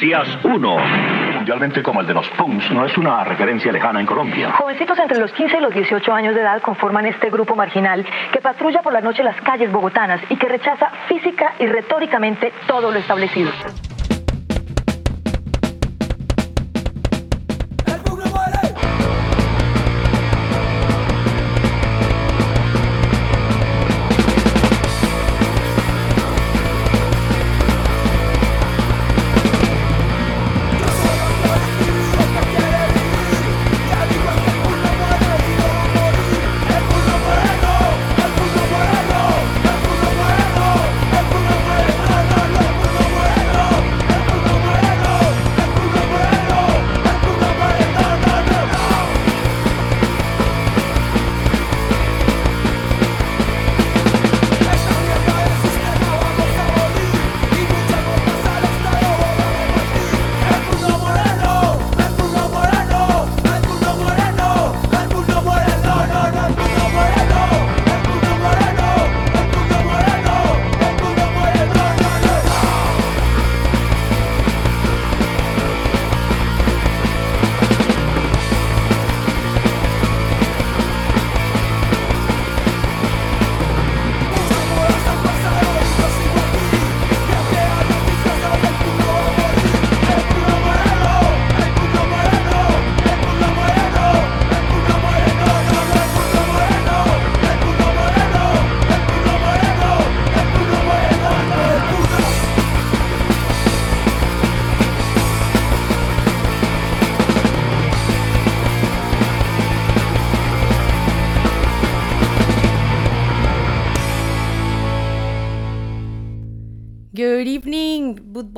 Noticias 1. Mundialmente como el de los punks, no es una referencia lejana en Colombia. Jovencitos entre los 15 y los 18 años de edad conforman este grupo marginal que patrulla por la noche las calles bogotanas y que rechaza física y retóricamente todo lo establecido.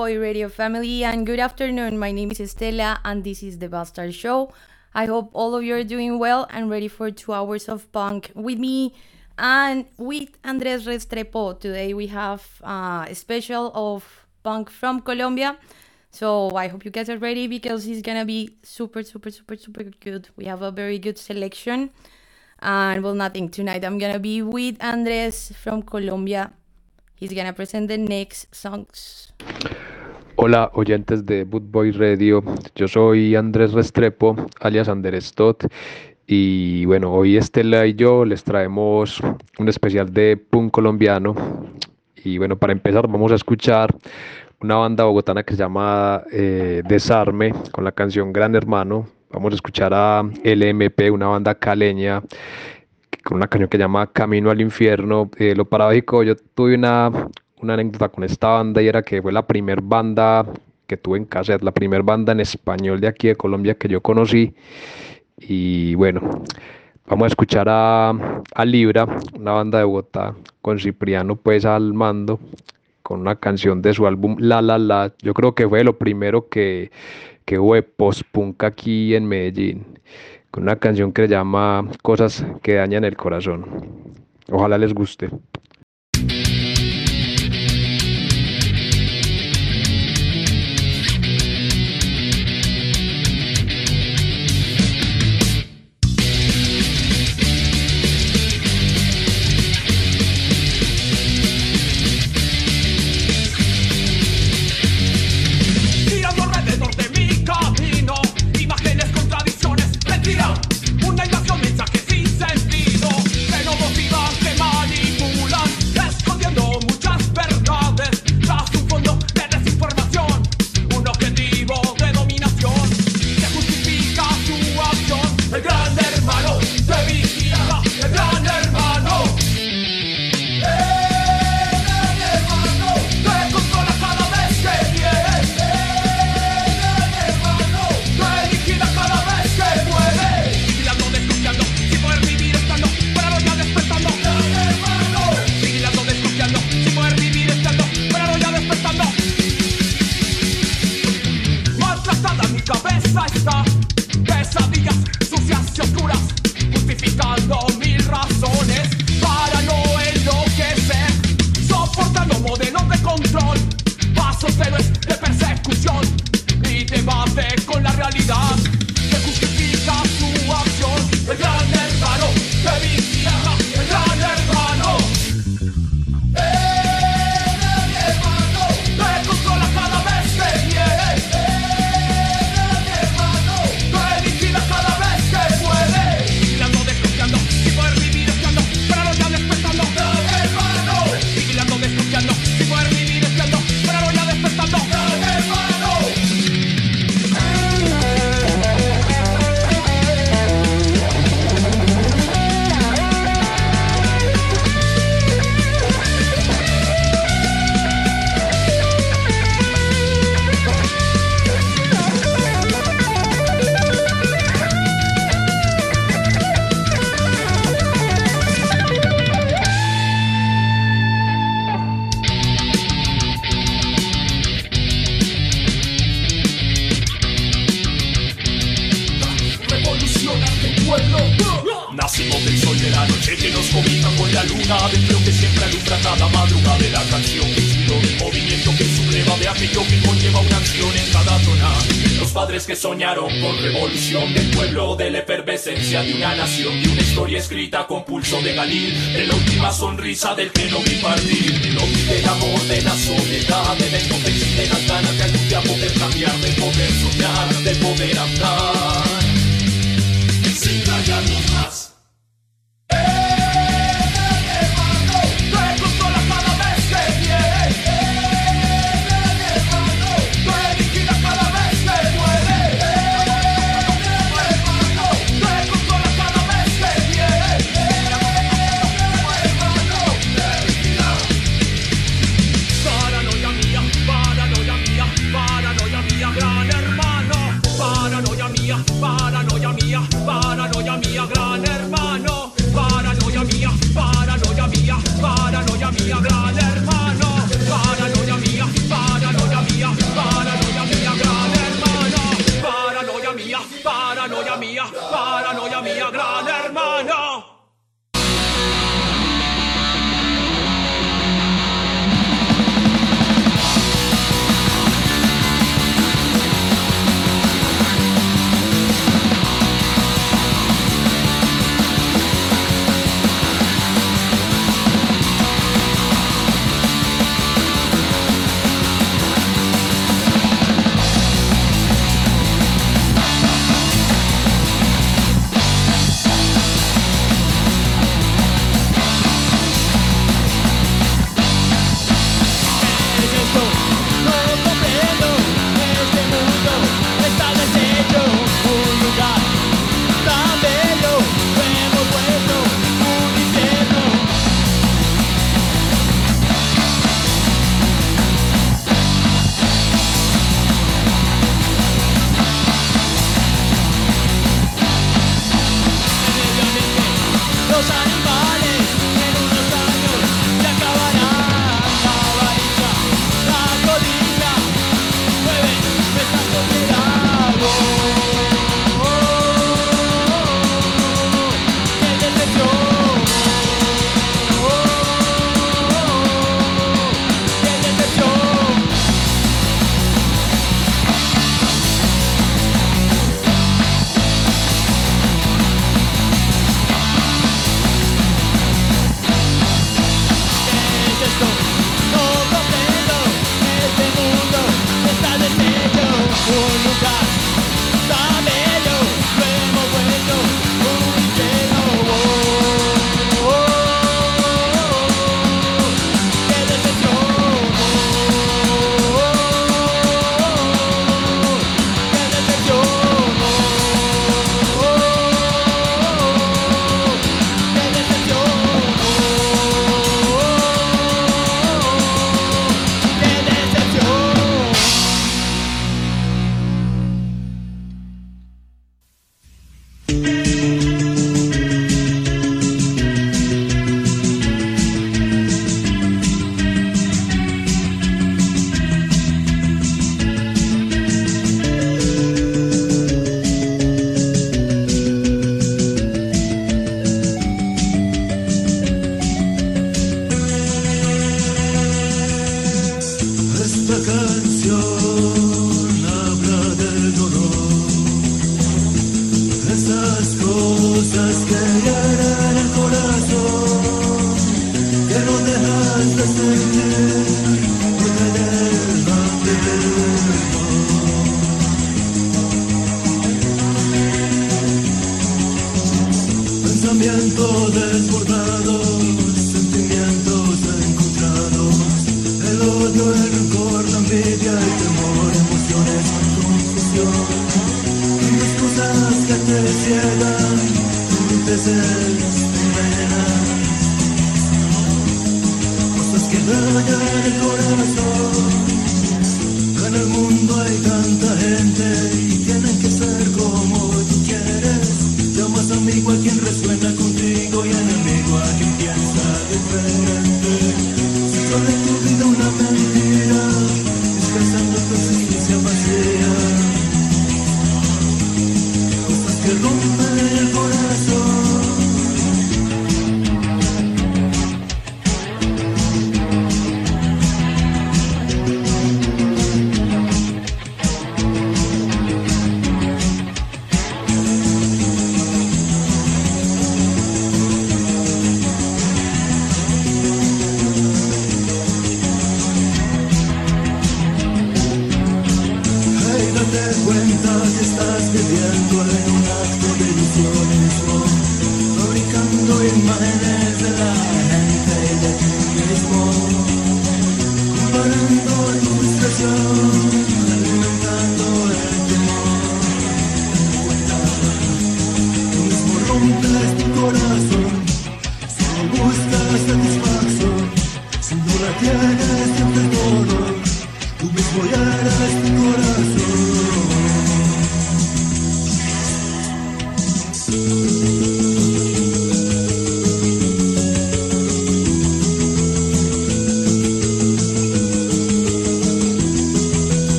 Boy Radio family, and good afternoon. My name is Estela, and this is the Bastard Show. I hope all of you are doing well and ready for two hours of punk with me and with Andres Restrepo. Today we have uh, a special of punk from Colombia. So I hope you guys are ready because it's gonna be super, super, super, super good. We have a very good selection. And well, nothing tonight. I'm gonna be with Andres from Colombia. He's gonna present the next songs. Hola oyentes de Bootboy Radio, yo soy Andrés Restrepo, alias Andrés Tot, y bueno, hoy Estela y yo les traemos un especial de punk colombiano, y bueno, para empezar vamos a escuchar una banda bogotana que se llama eh, Desarme, con la canción Gran Hermano, vamos a escuchar a LMP, una banda caleña, con una canción que se llama Camino al Infierno. Eh, lo paradójico, yo tuve una, una anécdota con esta banda y era que fue la primera banda que tuve en cassette, la primera banda en español de aquí de Colombia que yo conocí. Y bueno, vamos a escuchar a, a Libra, una banda de Bogotá, con Cipriano pues al mando, con una canción de su álbum La La La. Yo creo que fue lo primero que, que hubo de post-punk aquí en Medellín con una canción que se llama Cosas que dañan el corazón. Ojalá les guste. de Galil, de la última sonrisa del que no vi partir.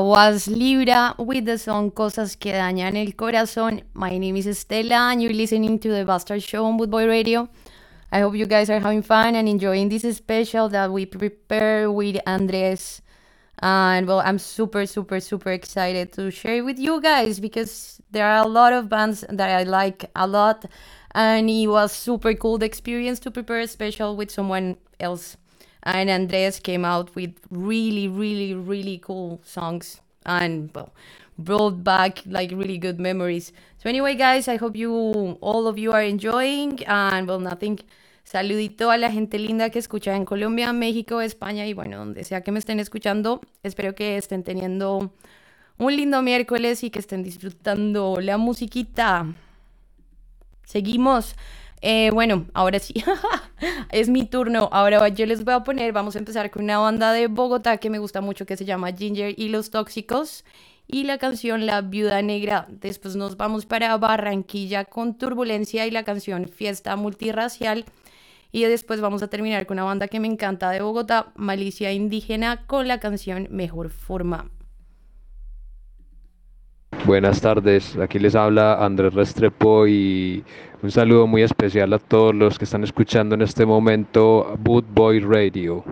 Was Libra with the song Cosas que dañan el corazón. My name is Estela and you're listening to the Bastard Show on Bootboy Radio. I hope you guys are having fun and enjoying this special that we prepare with Andres. And well, I'm super, super, super excited to share it with you guys because there are a lot of bands that I like a lot. And it was super cool the experience to prepare a special with someone else and Andres came out with really, really, really cool songs and well, brought back like really good memories. So anyway, guys, I hope you all of you are enjoying and well, nothing. Saludito a la gente linda que escucha en Colombia, México, España y bueno, donde sea que me estén escuchando. Espero que estén teniendo un lindo miércoles y que estén disfrutando la musiquita. Seguimos. Eh, bueno, ahora sí, es mi turno. Ahora yo les voy a poner, vamos a empezar con una banda de Bogotá que me gusta mucho que se llama Ginger y los Tóxicos y la canción La Viuda Negra. Después nos vamos para Barranquilla con Turbulencia y la canción Fiesta Multirracial. Y después vamos a terminar con una banda que me encanta de Bogotá, Malicia Indígena, con la canción Mejor Forma. Buenas tardes, aquí les habla Andrés Restrepo y un saludo muy especial a todos los que están escuchando en este momento Boot Boy Radio.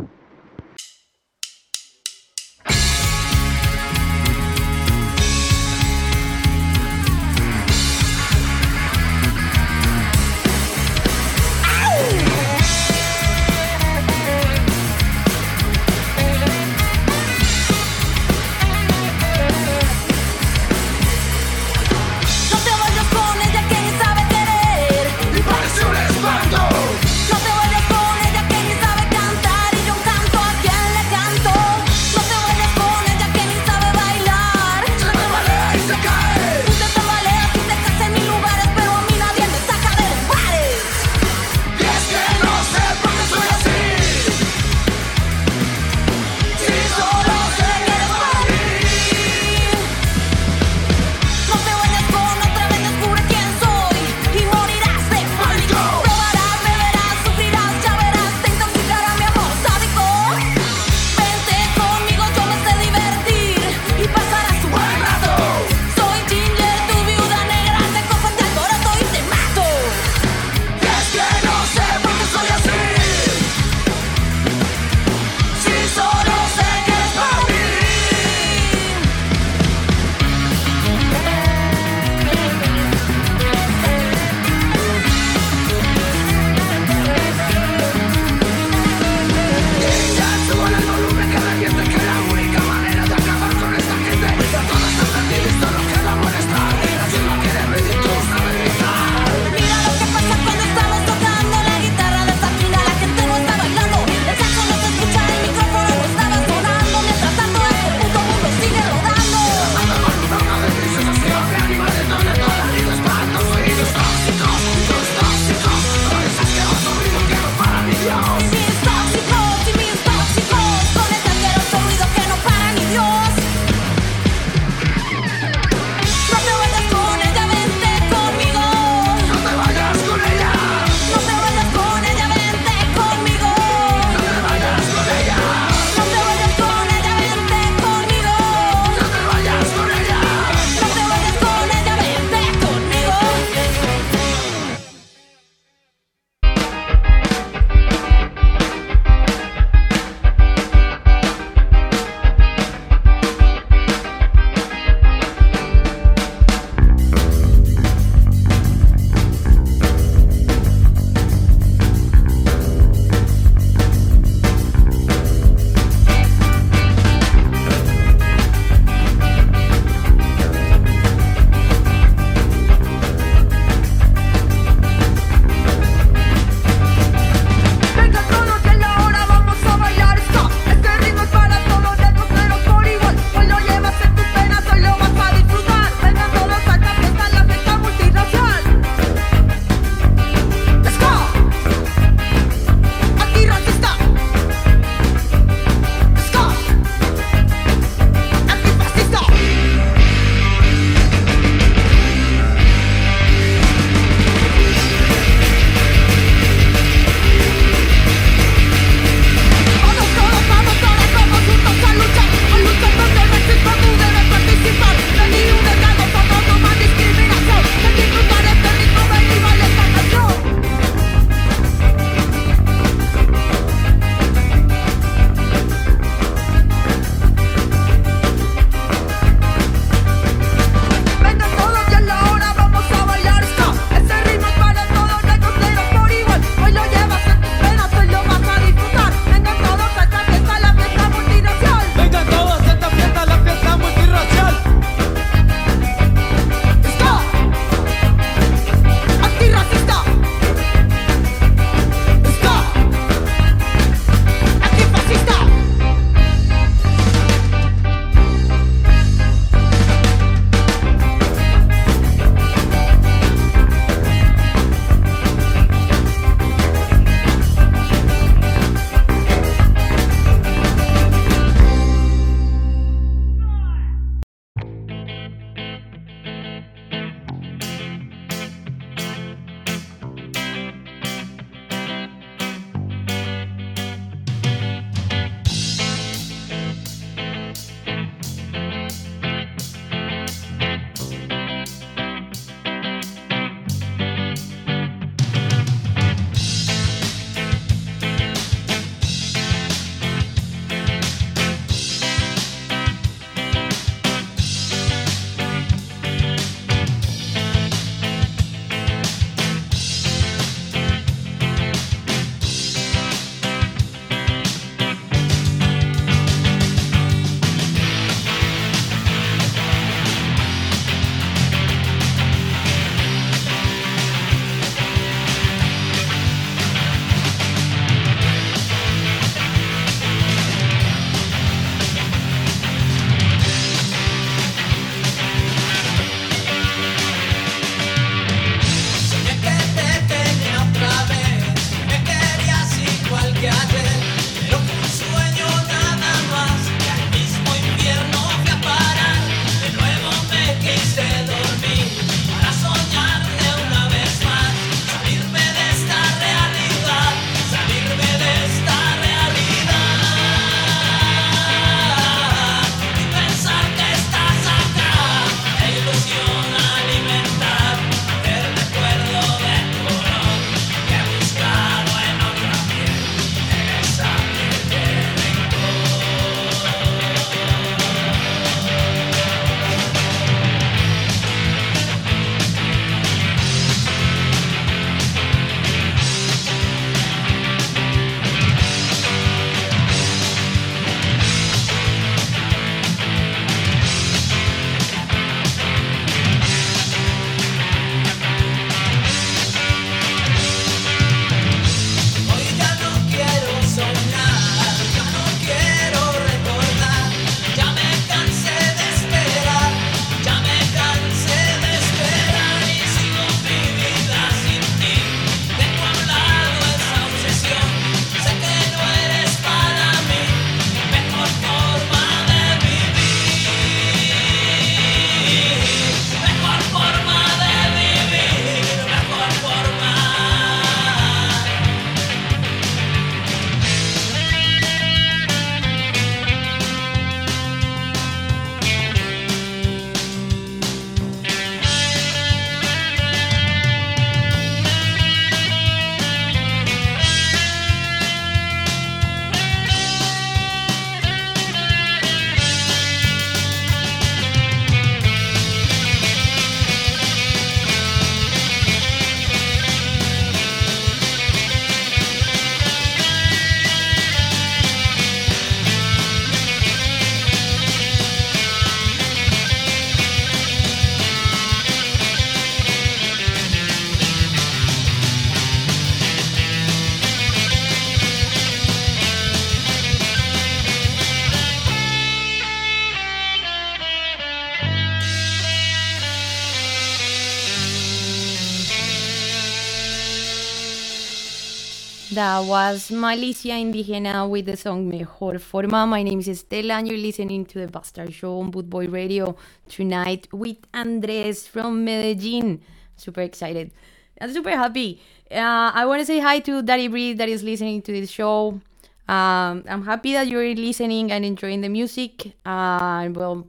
Was Malicia Indigena with the song Mejor Forma. My name is Estela, and you're listening to the Bastard Show on Bootboy Radio tonight with Andres from Medellin. Super excited. I'm super happy. Uh, I want to say hi to Daddy Breed that is listening to this show. Um, I'm happy that you're listening and enjoying the music. Uh, well,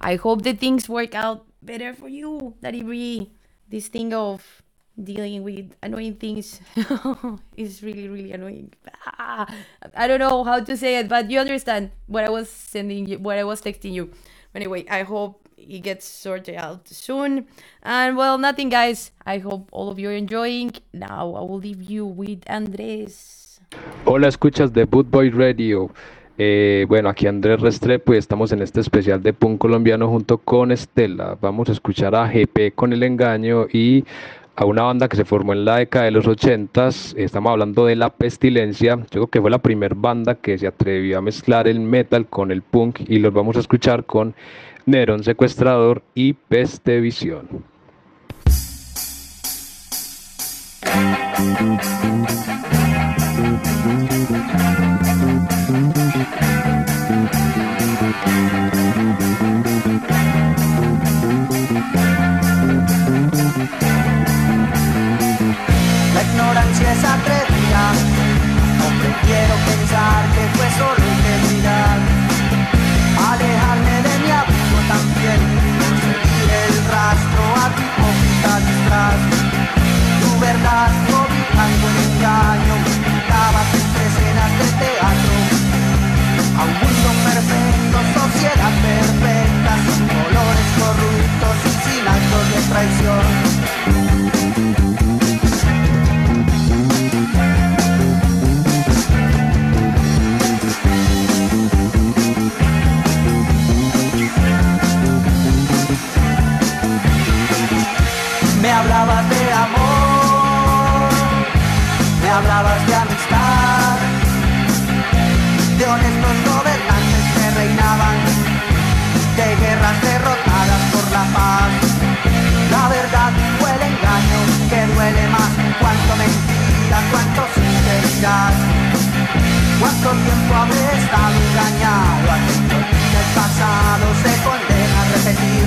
I hope that things work out better for you, Daddy Breed. This thing of dealing with annoying things. Is really really annoying. Ah, i don't know how to say it but you understand what i was sending you what i was texting you. Anyway i hope it gets sorted out soon. And well nothing guys. I hope all of you are enjoying. Now i will leave you with andres Hola, escuchas de Bootboy Radio. Eh, bueno, aquí Andrés Restrepo y estamos en este especial de Punk Colombiano junto con Estela. Vamos a escuchar a GP con el engaño y a una banda que se formó en la década de los 80 Estamos hablando de La Pestilencia. Yo creo que fue la primera banda que se atrevió a mezclar el metal con el punk y los vamos a escuchar con Nerón Secuestrador y Peste Visión. La quiero pensar que fue solo ingenuidad. Alejarme de mi abrigo también, seguir el rastro a tu hipócrita disfraz. Tu verdad cobijando el engaño, pintabas entre escenas de teatro. A un mundo perfecto, sociedad perfecta, sin colores corruptos y sin actos de traición. Hablabas de amor, me hablabas de amistad, de honestos gobernantes que reinaban, de guerras derrotadas por la paz. La verdad fue el engaño que duele más, cuánto mentira, cuánto sinceridad. Cuánto tiempo habré estado engañado, a olvida el pasado se condena a repetir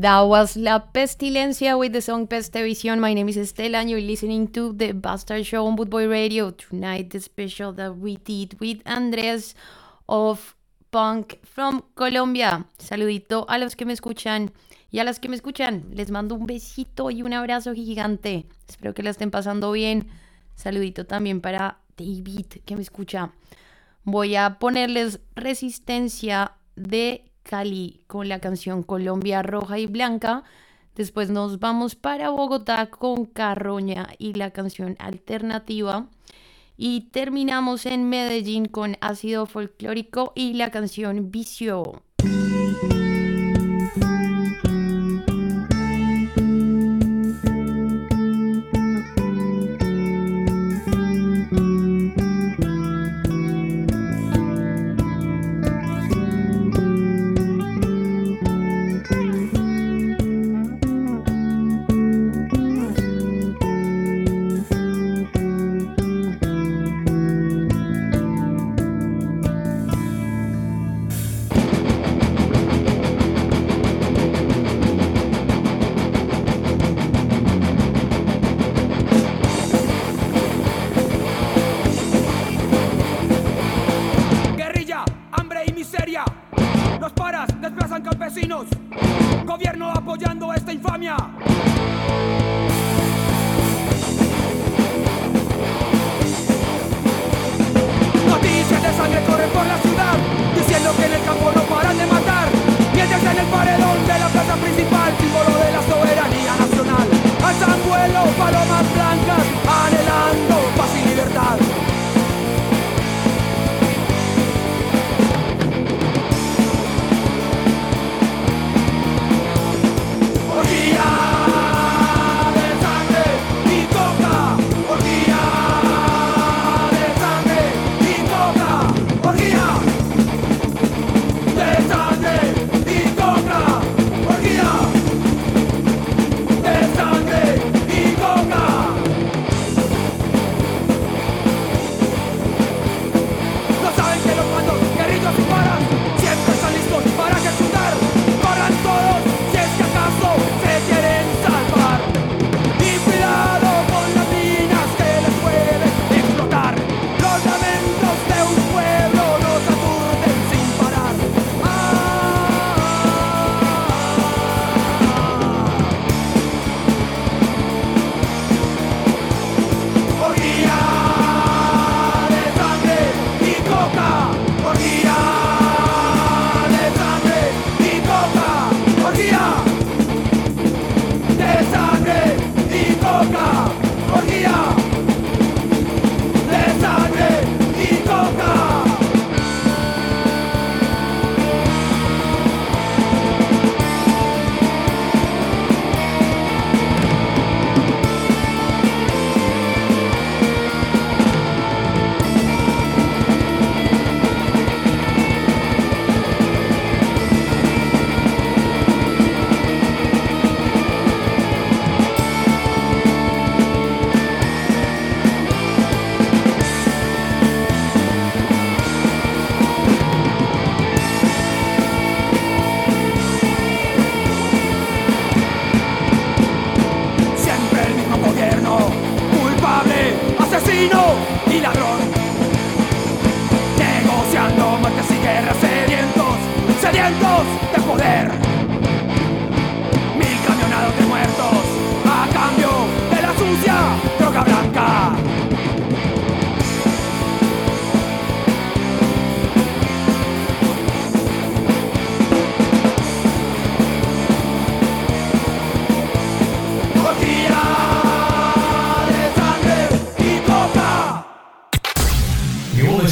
That was La Pestilencia with the song Pestevision. My name is Estela and you're listening to the Bastard Show on Bootboy Radio. Tonight, the special that we did with Andres of Punk from Colombia. Saludito a los que me escuchan y a las que me escuchan. Les mando un besito y un abrazo gigante. Espero que la estén pasando bien. Saludito también para David que me escucha. Voy a ponerles resistencia de Cali con la canción Colombia Roja y Blanca. Después nos vamos para Bogotá con Carroña y la canción Alternativa. Y terminamos en Medellín con Ácido Folclórico y la canción Vicio.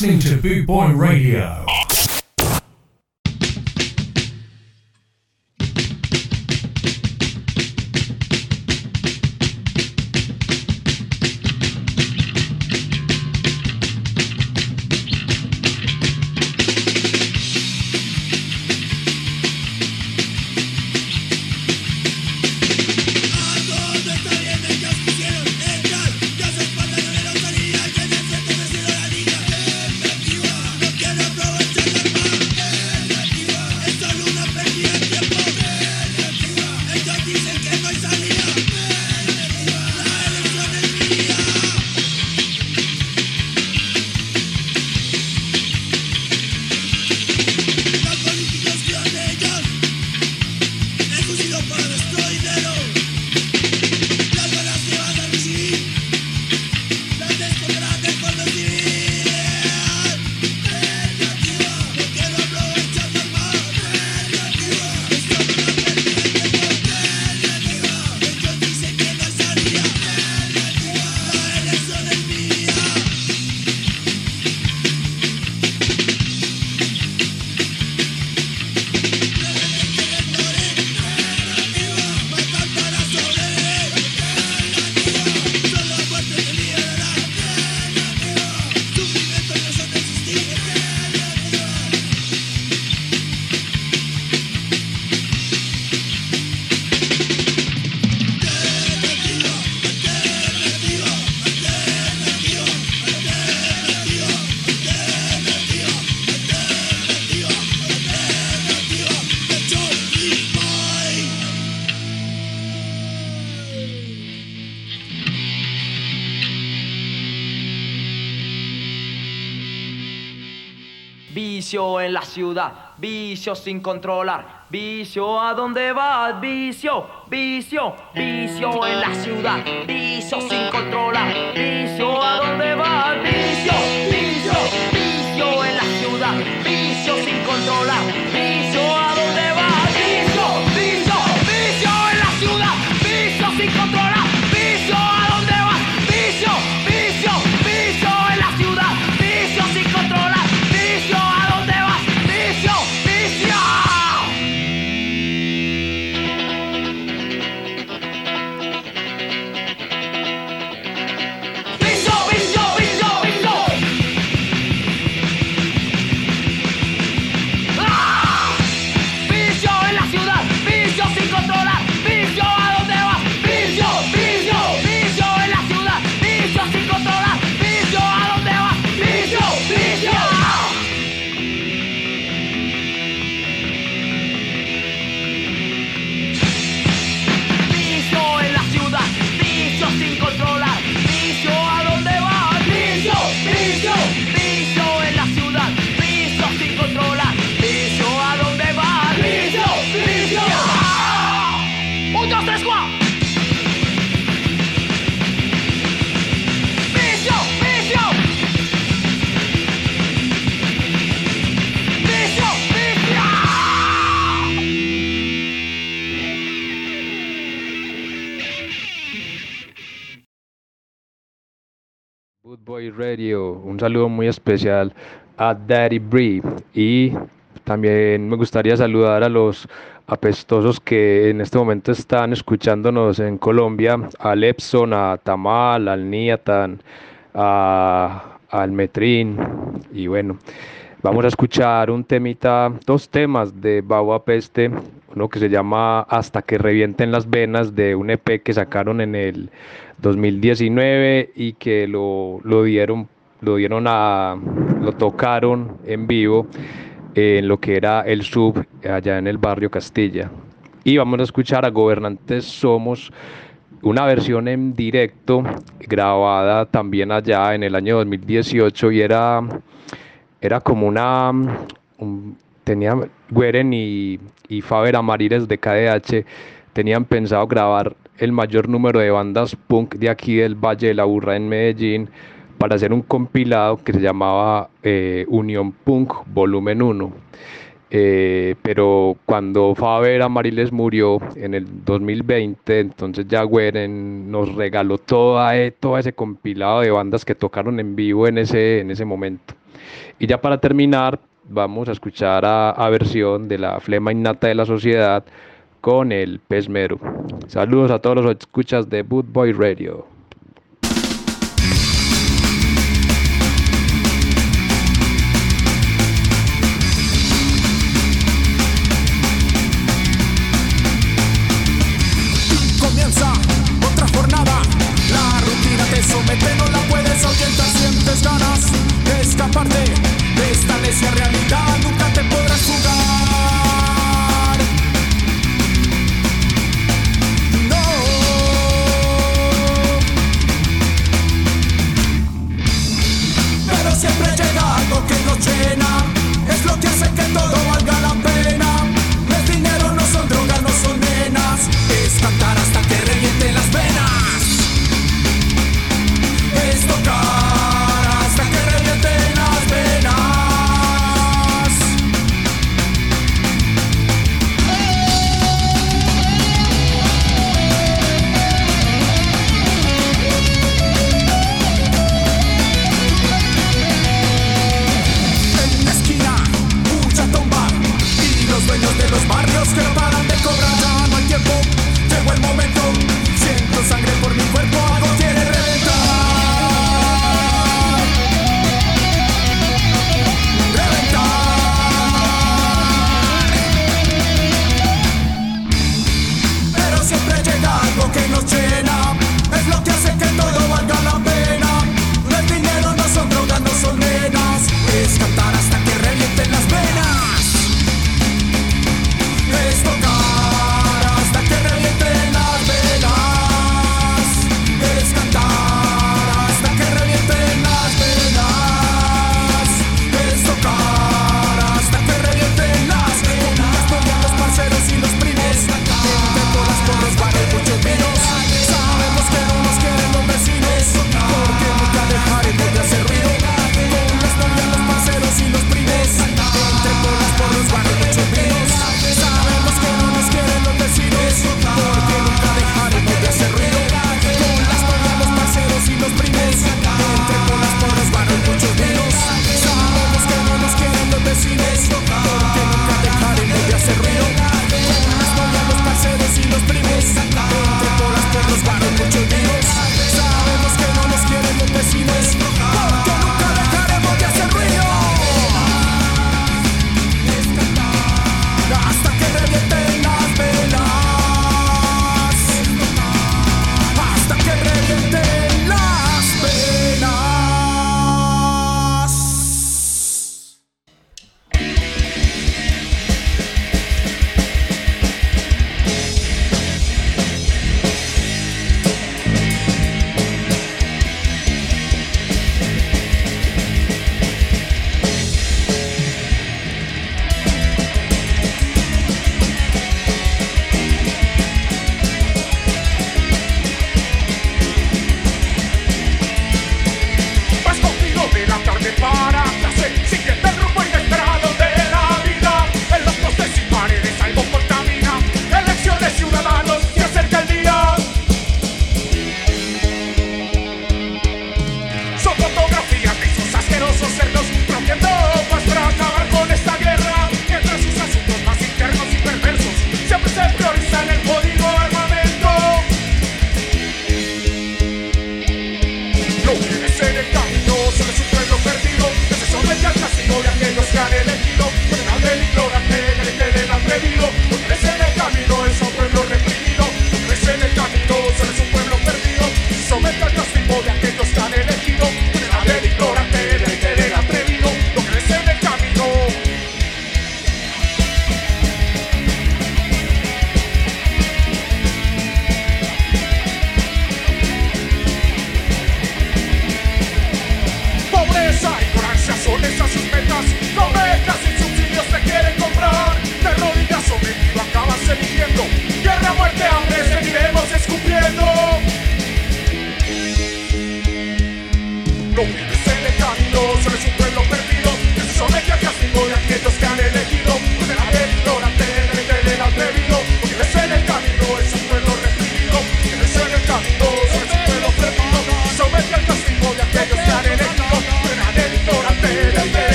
Listening to Boot Boy Radio. Ciudad, vicio sin controlar, Vicio, ¿a dónde vas? Vicio, vicio, vicio en la ciudad. Vicio sin controlar. Vicio, ¿a dónde vas? Un saludo muy especial a Daddy Bree y también me gustaría saludar a los apestosos que en este momento están escuchándonos en Colombia, a Lepson, a Tamal, al Niatan, a, al Metrín. Y bueno, vamos a escuchar un temita, dos temas de Bau Peste, uno que se llama Hasta que revienten las venas de un EP que sacaron en el 2019 y que lo, lo dieron lo dieron a lo tocaron en vivo en lo que era el sub allá en el barrio Castilla. Y vamos a escuchar a Gobernantes Somos una versión en directo grabada también allá en el año 2018 y era era como una un- tenía Gueren y, y Faber Amariles de KDH tenían pensado grabar el mayor número de bandas punk de aquí del Valle de la Burra en Medellín para hacer un compilado que se llamaba eh, Unión Punk Volumen 1. Eh, pero cuando Faber Amariles murió en el 2020, entonces ya Gueren nos regaló toda, e- todo ese compilado de bandas que tocaron en vivo en ese, en ese momento. Y ya para terminar, vamos a escuchar a, a versión de la flema innata de la sociedad con el pez mero. Saludos a todos los escuchas de Boot Boy Radio.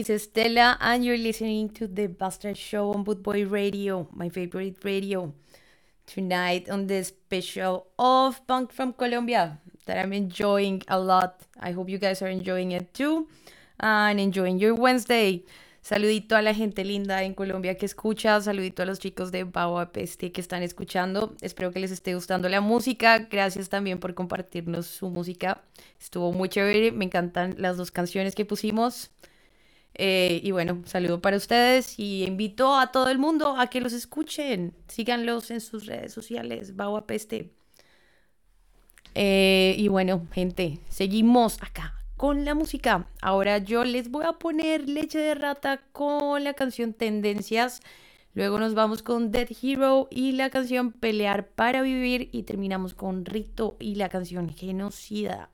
Is Estela, and you're listening to the Bastard Show on Bootboy Radio, my favorite radio. Tonight on the special of Punk from Colombia that I'm enjoying a lot. I hope you guys are enjoying it too and enjoying your Wednesday. Saludito a la gente linda en Colombia que escucha, saludito a los chicos de Bawa Peste que están escuchando. Espero que les esté gustando la música. Gracias también por compartirnos su música. Estuvo muy chévere, me encantan las dos canciones que pusimos. Eh, y bueno, saludo para ustedes y invito a todo el mundo a que los escuchen. Síganlos en sus redes sociales, Bawa Peste. Eh, y bueno, gente, seguimos acá con la música. Ahora yo les voy a poner leche de rata con la canción Tendencias. Luego nos vamos con Dead Hero y la canción Pelear para Vivir. Y terminamos con Rito y la canción Genocida.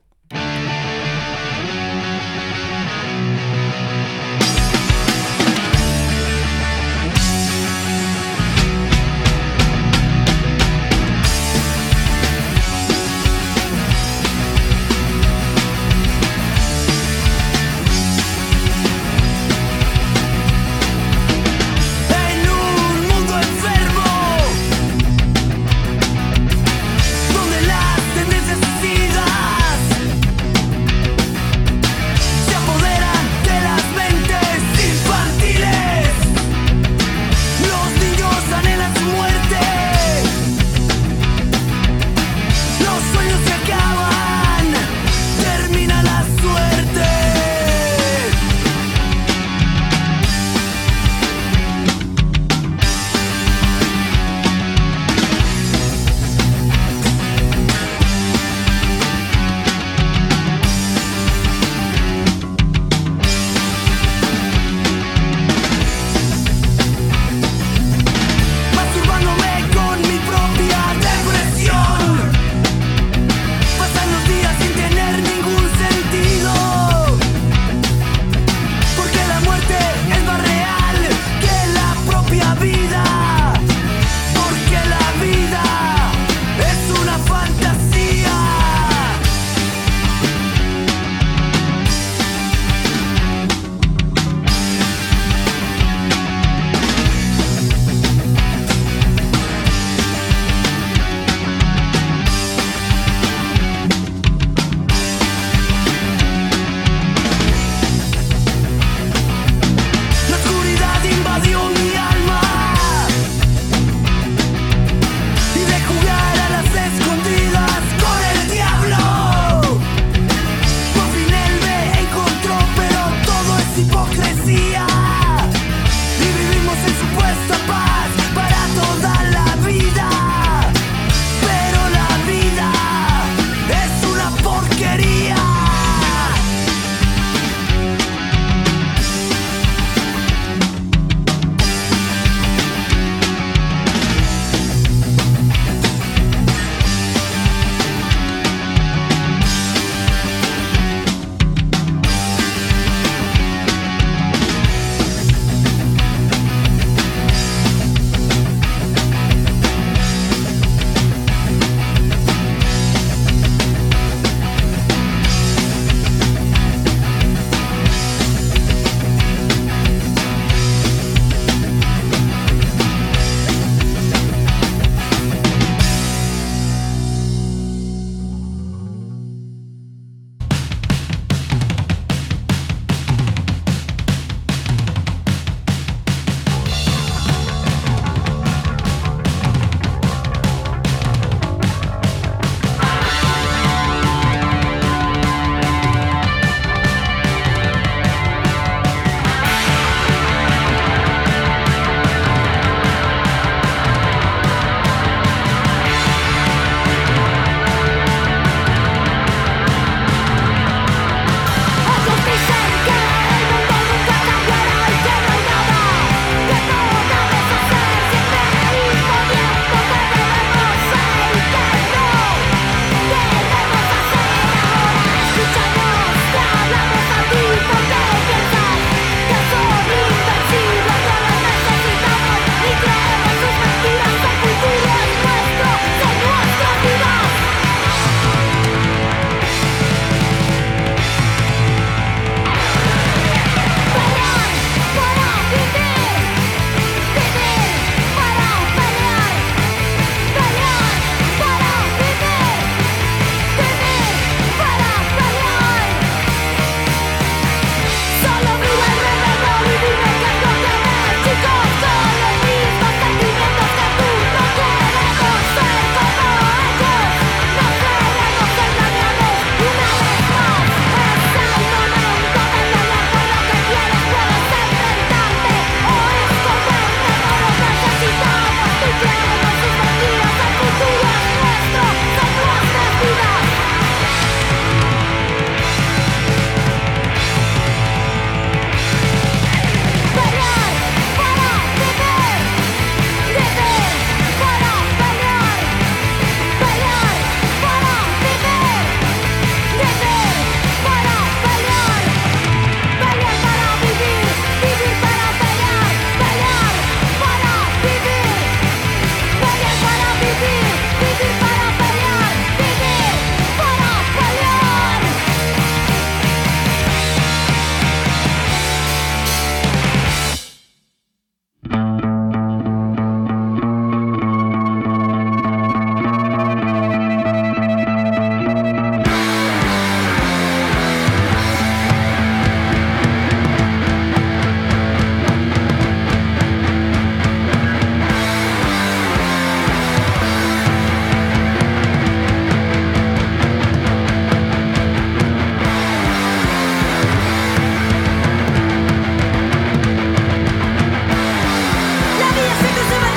Preciso se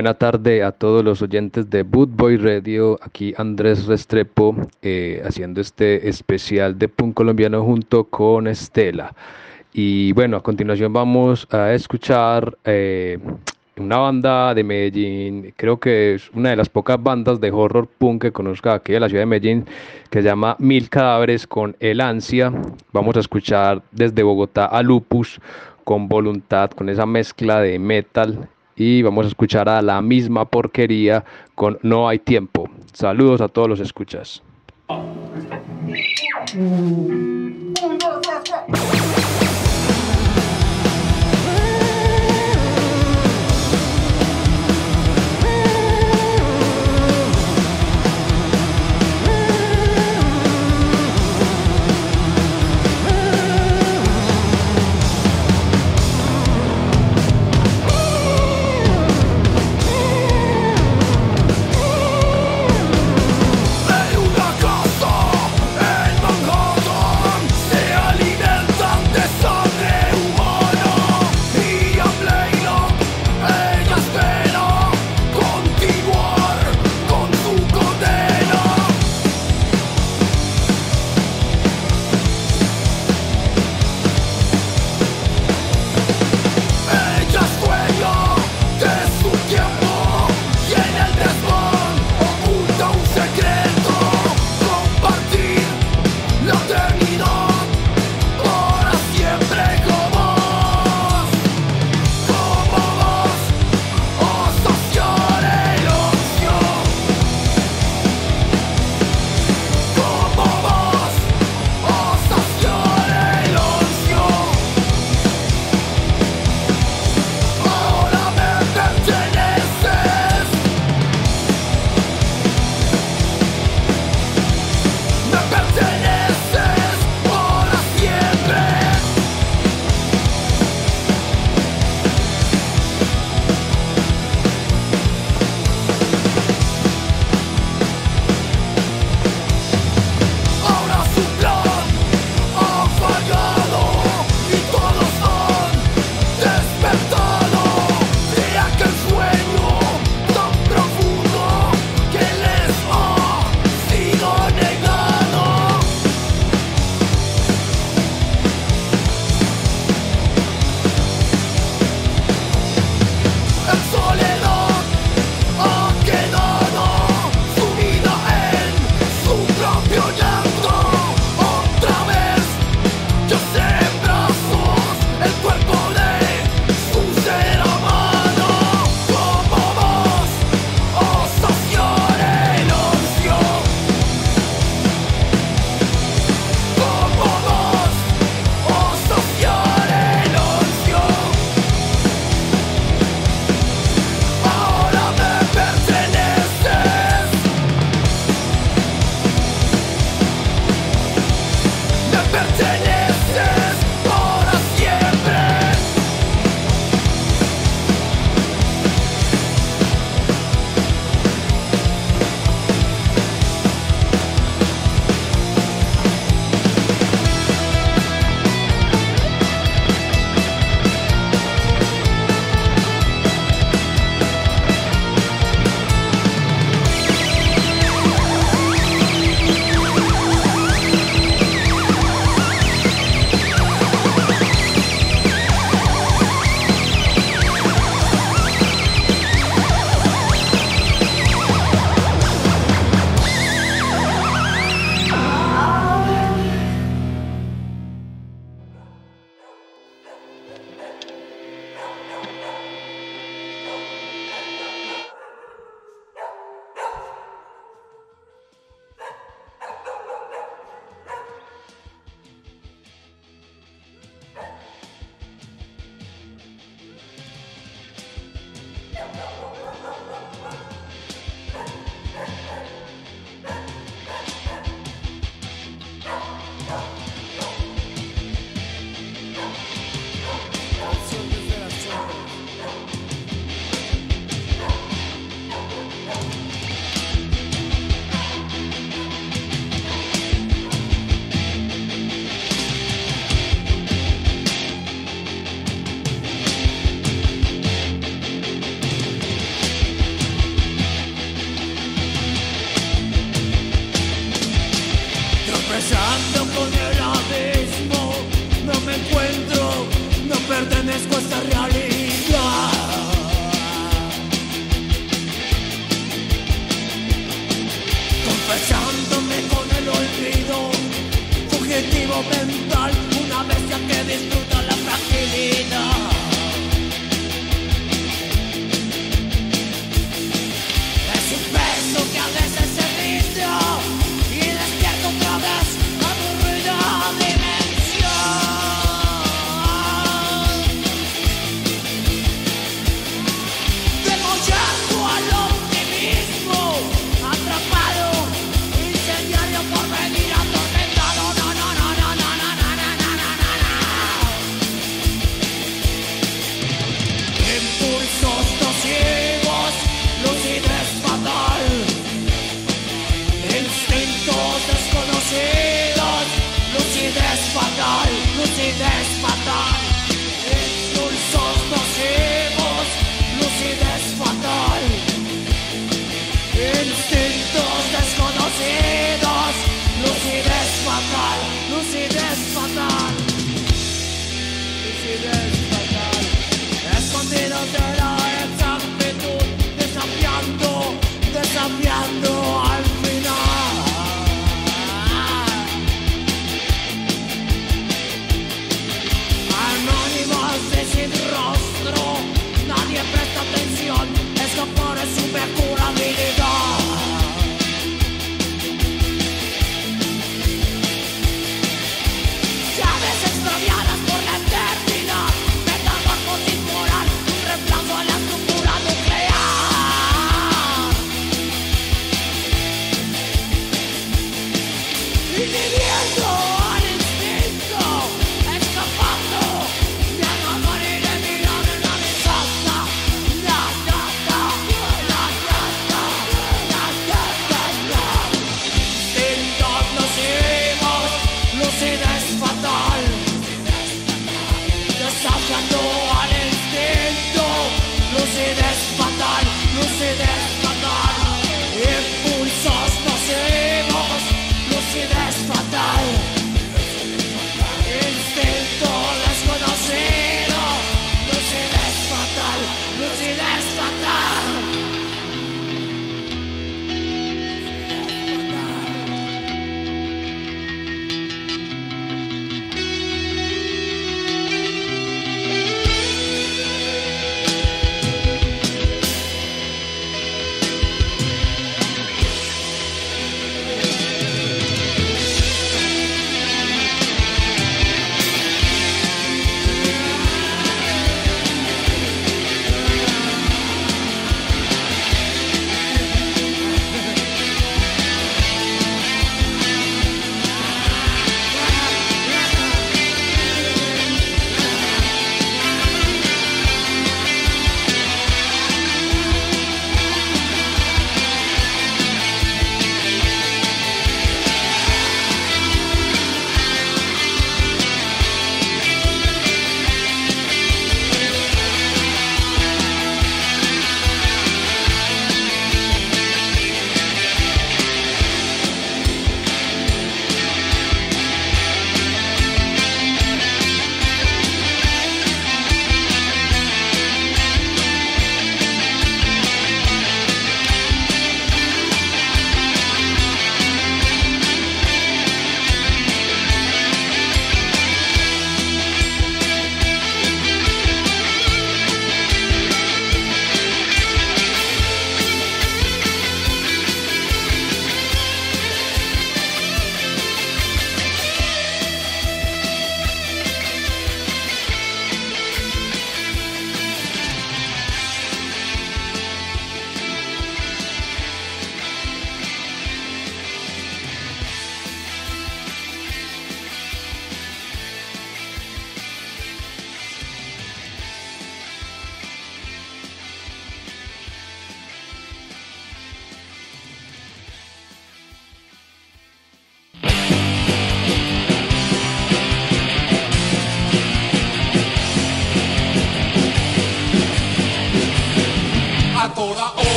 Buena tarde a todos los oyentes de Bootboy Radio. Aquí Andrés Restrepo eh, haciendo este especial de Punk Colombiano junto con Estela. Y bueno, a continuación vamos a escuchar eh, una banda de Medellín, creo que es una de las pocas bandas de horror punk que conozca aquí de la ciudad de Medellín, que se llama Mil Cadáveres con El Ansia. Vamos a escuchar desde Bogotá a Lupus con voluntad, con esa mezcla de metal. Y vamos a escuchar a la misma porquería con No hay tiempo. Saludos a todos los escuchas.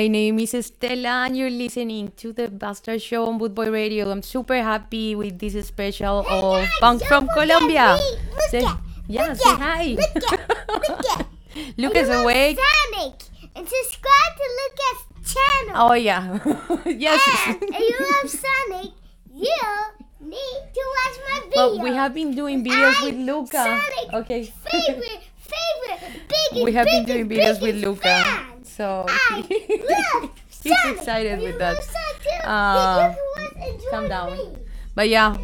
My name is Estela, and you're listening to the Bastard Show on Bootboy Radio. I'm super happy with this special of Punk from Colombia. Say, yeah, say hi. Lucas awake. Sonic and subscribe to Lucas' channel. Oh yeah, yes. And if you love Sonic, you need to watch my video. But we have been doing videos I'm with Luca. Sonic's Okay. favorite, favorite, biggest, we have been doing videos with Luca, fan. So I love he's Sonic. excited with that. Uh, Then you can watch and calm down. me. But yeah,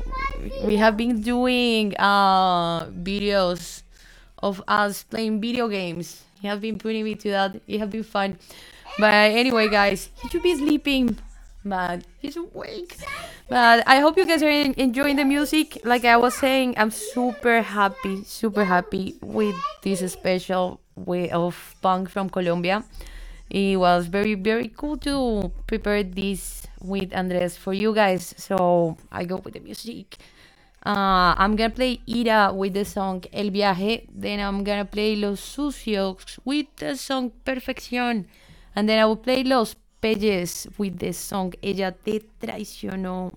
we have been doing uh, videos of us playing video games. You have been putting me to that. It has been fun. But anyway, guys, he should be sleeping, but he's awake. But I hope you guys are enjoying the music. Like I was saying, I'm super happy, super happy with this special way of punk from Colombia. It was very, very cool to prepare this with Andres for you guys. So I go with the music. Uh, I'm gonna play Ira with the song El Viaje. Then I'm gonna play Los Sucios with the song Perfección. And then I will play Los Peyes with the song Ella te traicionó.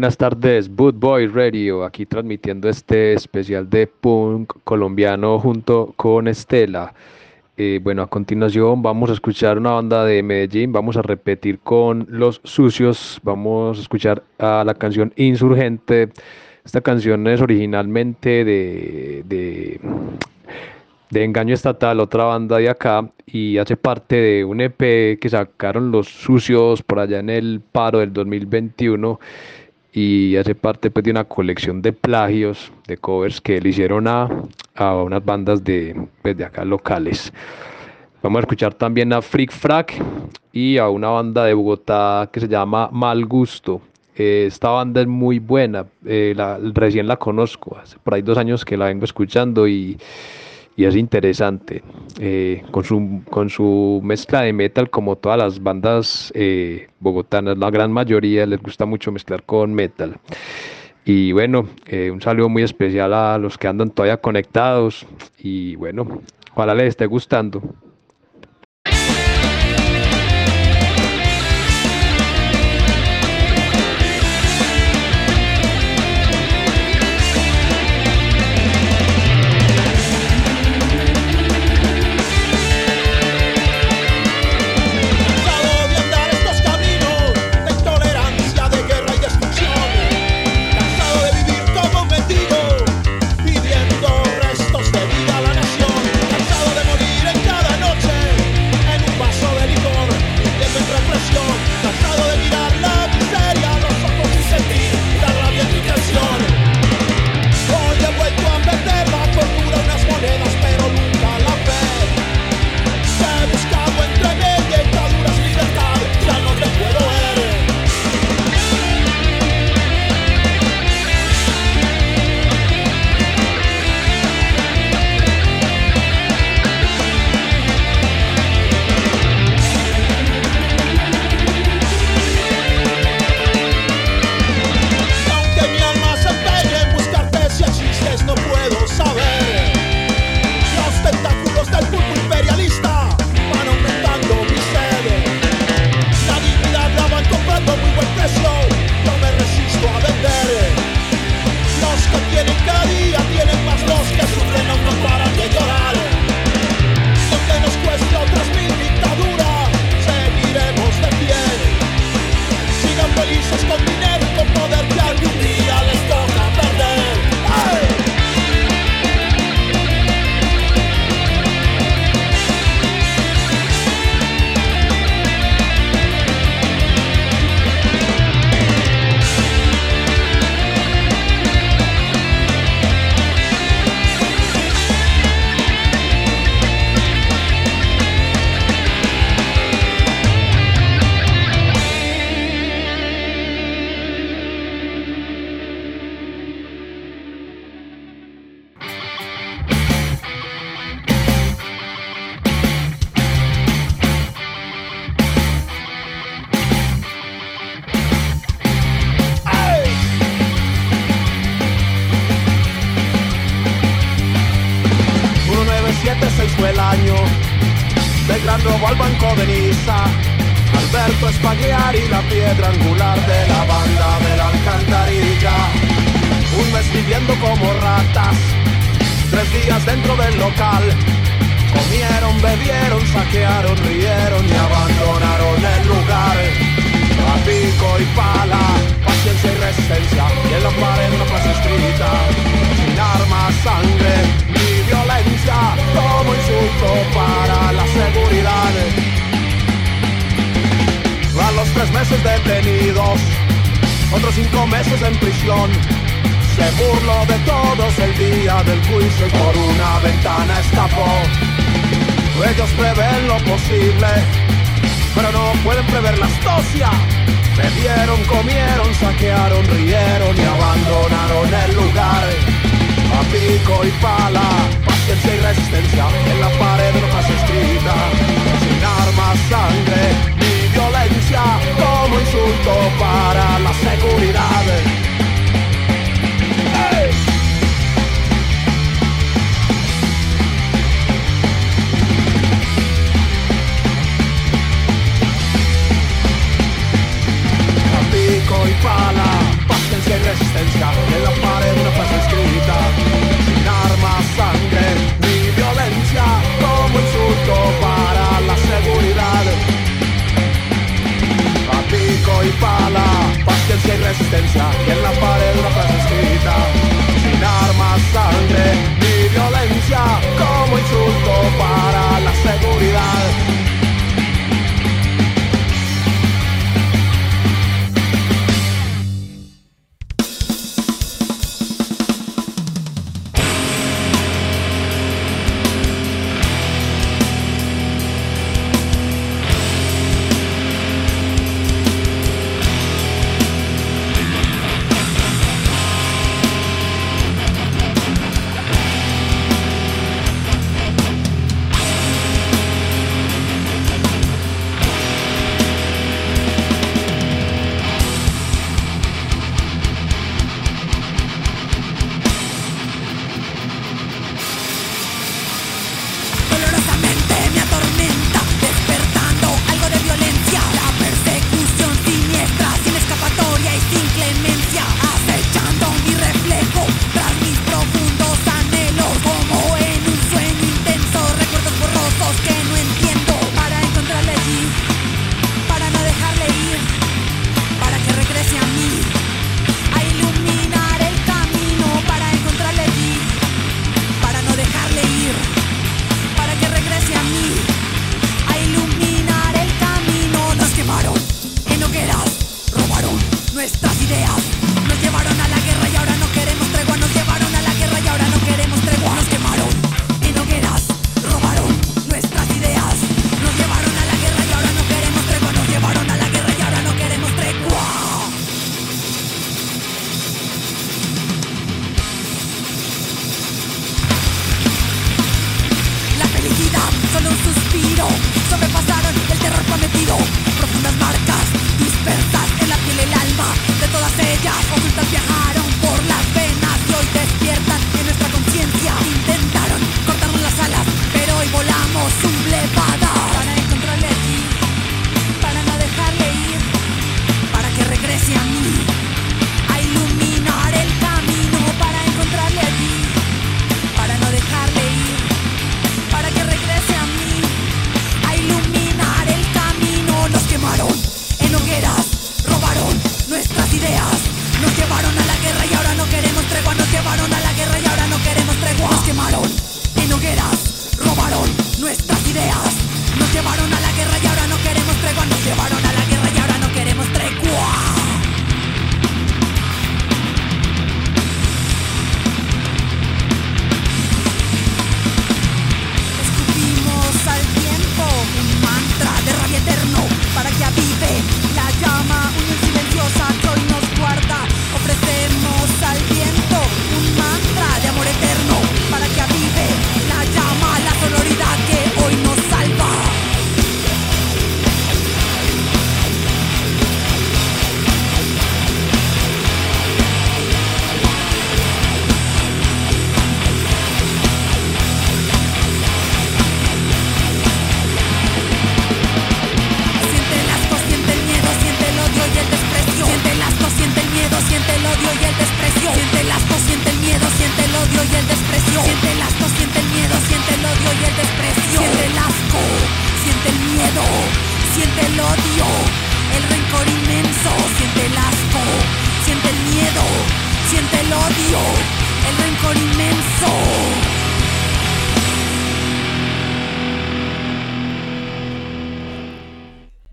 Buenas tardes, Boot Boy Radio, aquí transmitiendo este especial de punk colombiano junto con Estela. Eh, bueno, a continuación vamos a escuchar una banda de Medellín, vamos a repetir con Los Sucios, vamos a escuchar a la canción Insurgente. Esta canción es originalmente de, de, de Engaño Estatal, otra banda de acá, y hace parte de un EP que sacaron Los Sucios por allá en el paro del 2021 y hace parte pues, de una colección de plagios, de covers que le hicieron a, a unas bandas de, pues, de acá locales. Vamos a escuchar también a Freak Frack y a una banda de Bogotá que se llama Mal Gusto. Eh, esta banda es muy buena, eh, la- recién la conozco, hace por ahí dos años que la vengo escuchando y, y es interesante. eh, con, su, con su mezcla de metal, como todas las bandas eh, bogotanas, la gran mayoría les gusta mucho mezclar con metal. Y bueno, eh, un saludo muy especial a los que andan todavía conectados y bueno, ojalá les esté gustando.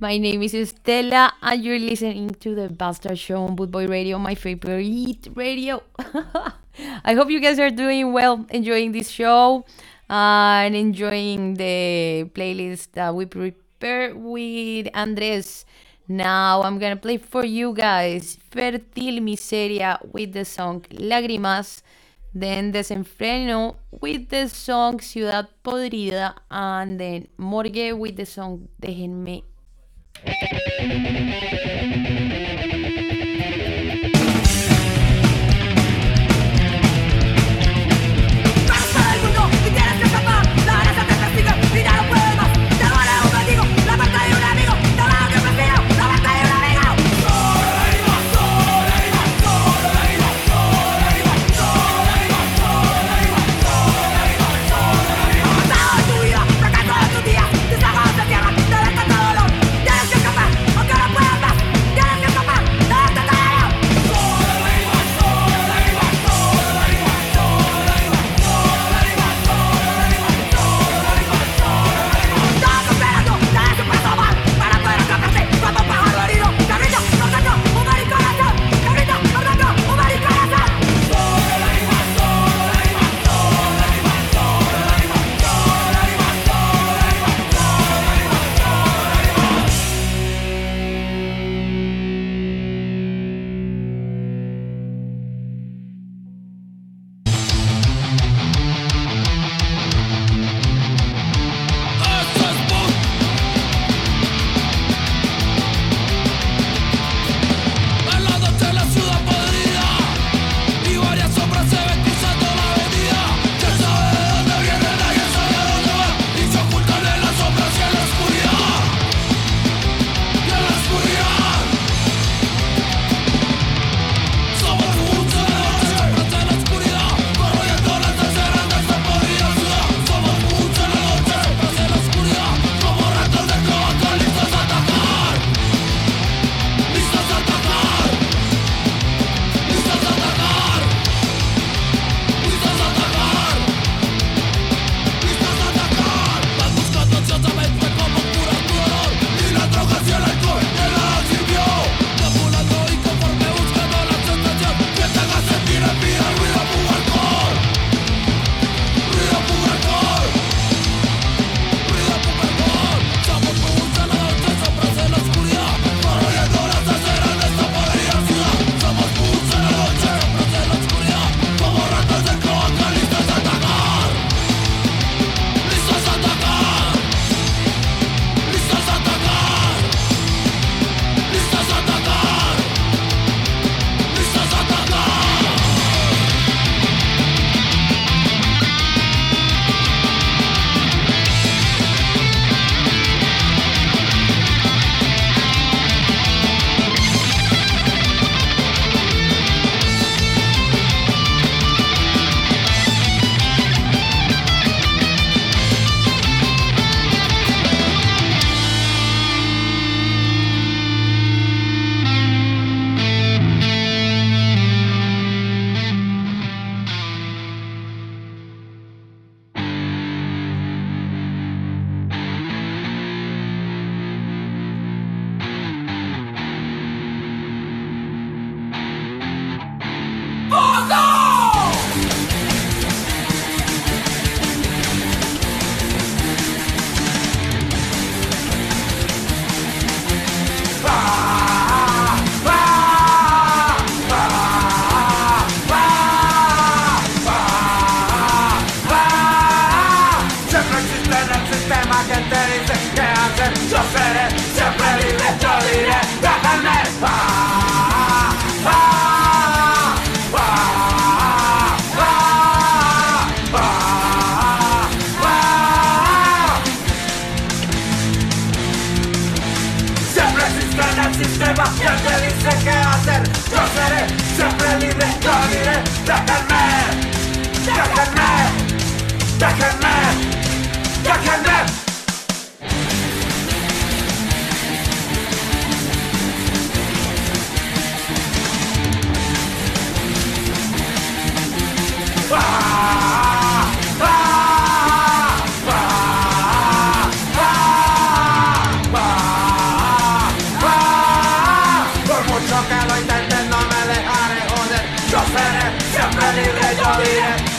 My name is Estela, and you're listening to the Bastard Show on Bootboy Radio, my favorite radio. I hope you guys are doing well, enjoying this show, uh, and enjoying the playlist that we prepared with Andres. Now I'm gonna play for you guys Fertil Miseria with the song Lágrimas, then Desenfreno with the song Ciudad Podrida, and then Morgue with the song Déjenme Thank you.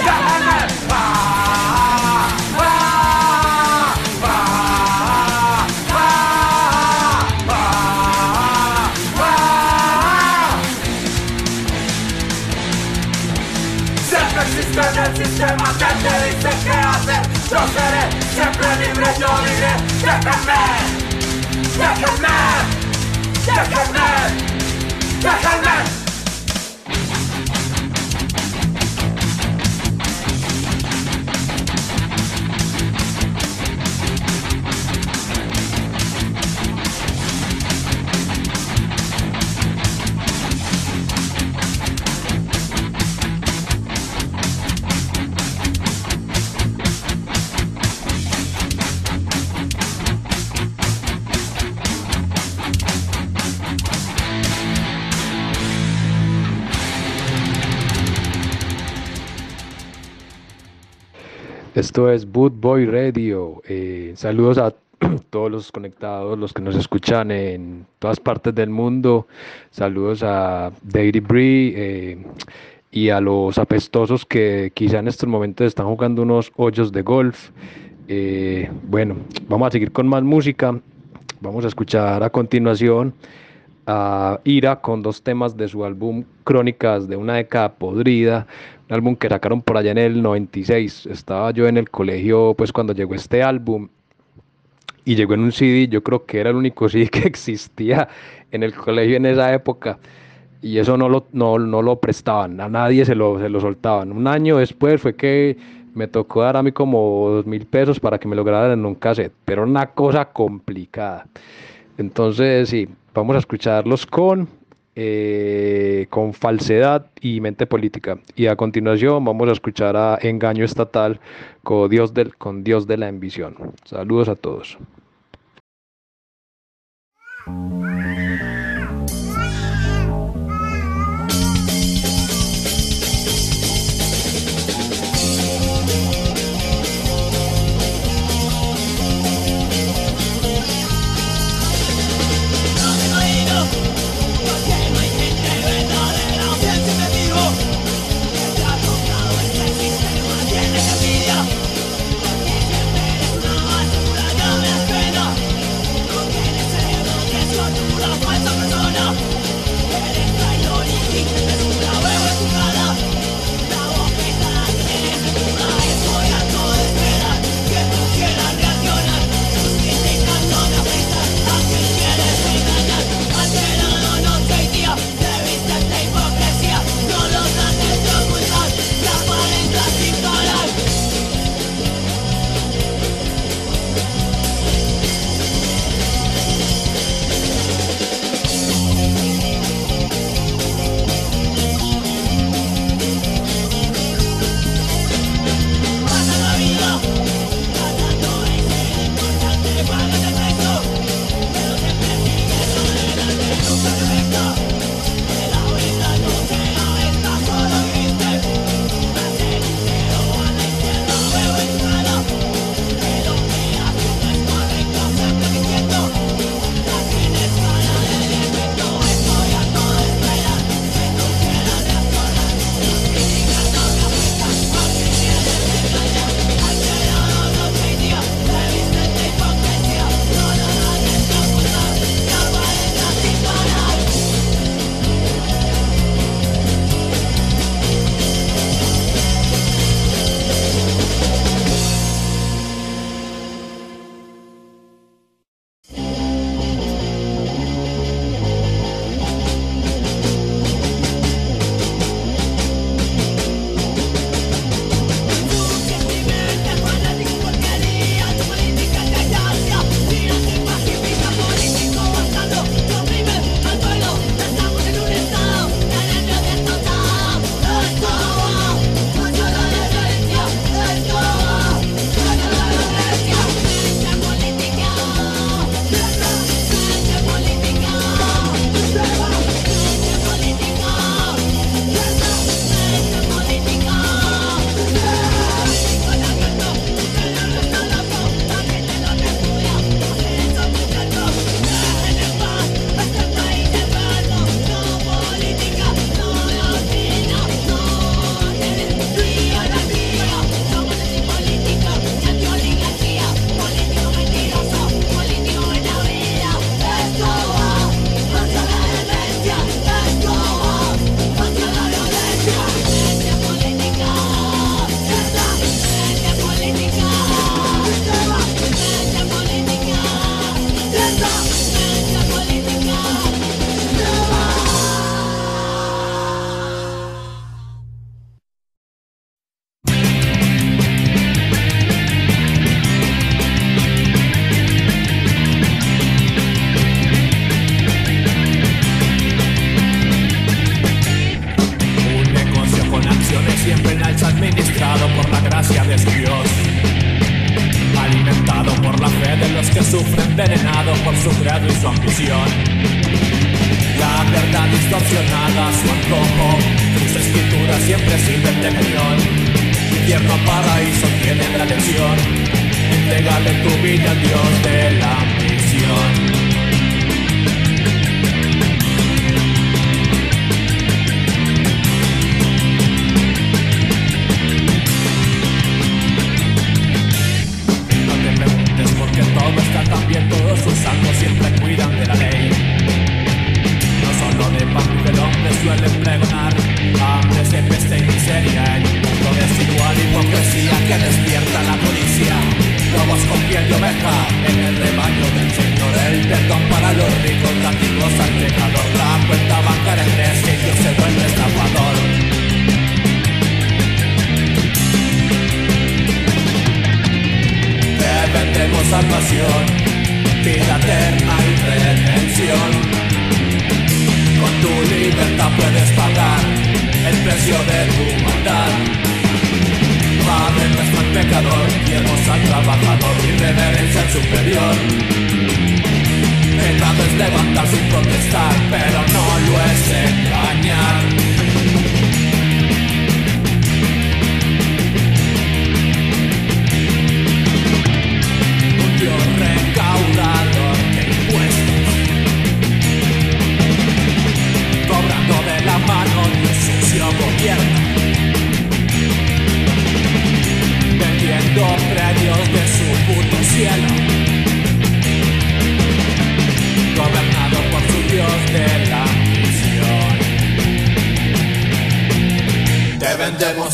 Déjenme. Ah, ah, ah, ah, ah, ah. Siempre existe en el sistema que te dice qué hacer Yo seré Esto es Boot Boy Radio. Eh, saludos a todos los conectados, los que nos escuchan en todas partes del mundo. Saludos a Daily Bree eh, y a los apestosos que quizá en estos momentos están jugando unos hoyos de golf. Eh, bueno, vamos a seguir con más música. Vamos a escuchar a continuación a Ira con dos temas de su álbum Crónicas de una década podrida, un álbum que sacaron por allá en el 96. Estaba yo en el colegio pues cuando llegó este álbum y llegó en un CD, yo creo que era el único CD que existía en el colegio en esa época y eso no lo, no, no lo prestaban, a nadie se lo, se lo soltaban. Un año después fue que me tocó dar a mí como dos mil pesos para que me lo grabaran en un cassette, pero una cosa complicada. Entonces, sí, vamos a escucharlos con, eh, con falsedad y mente política. Y a continuación vamos a escuchar a Engaño Estatal con Dios, del, con Dios de la Ambición. Saludos a todos.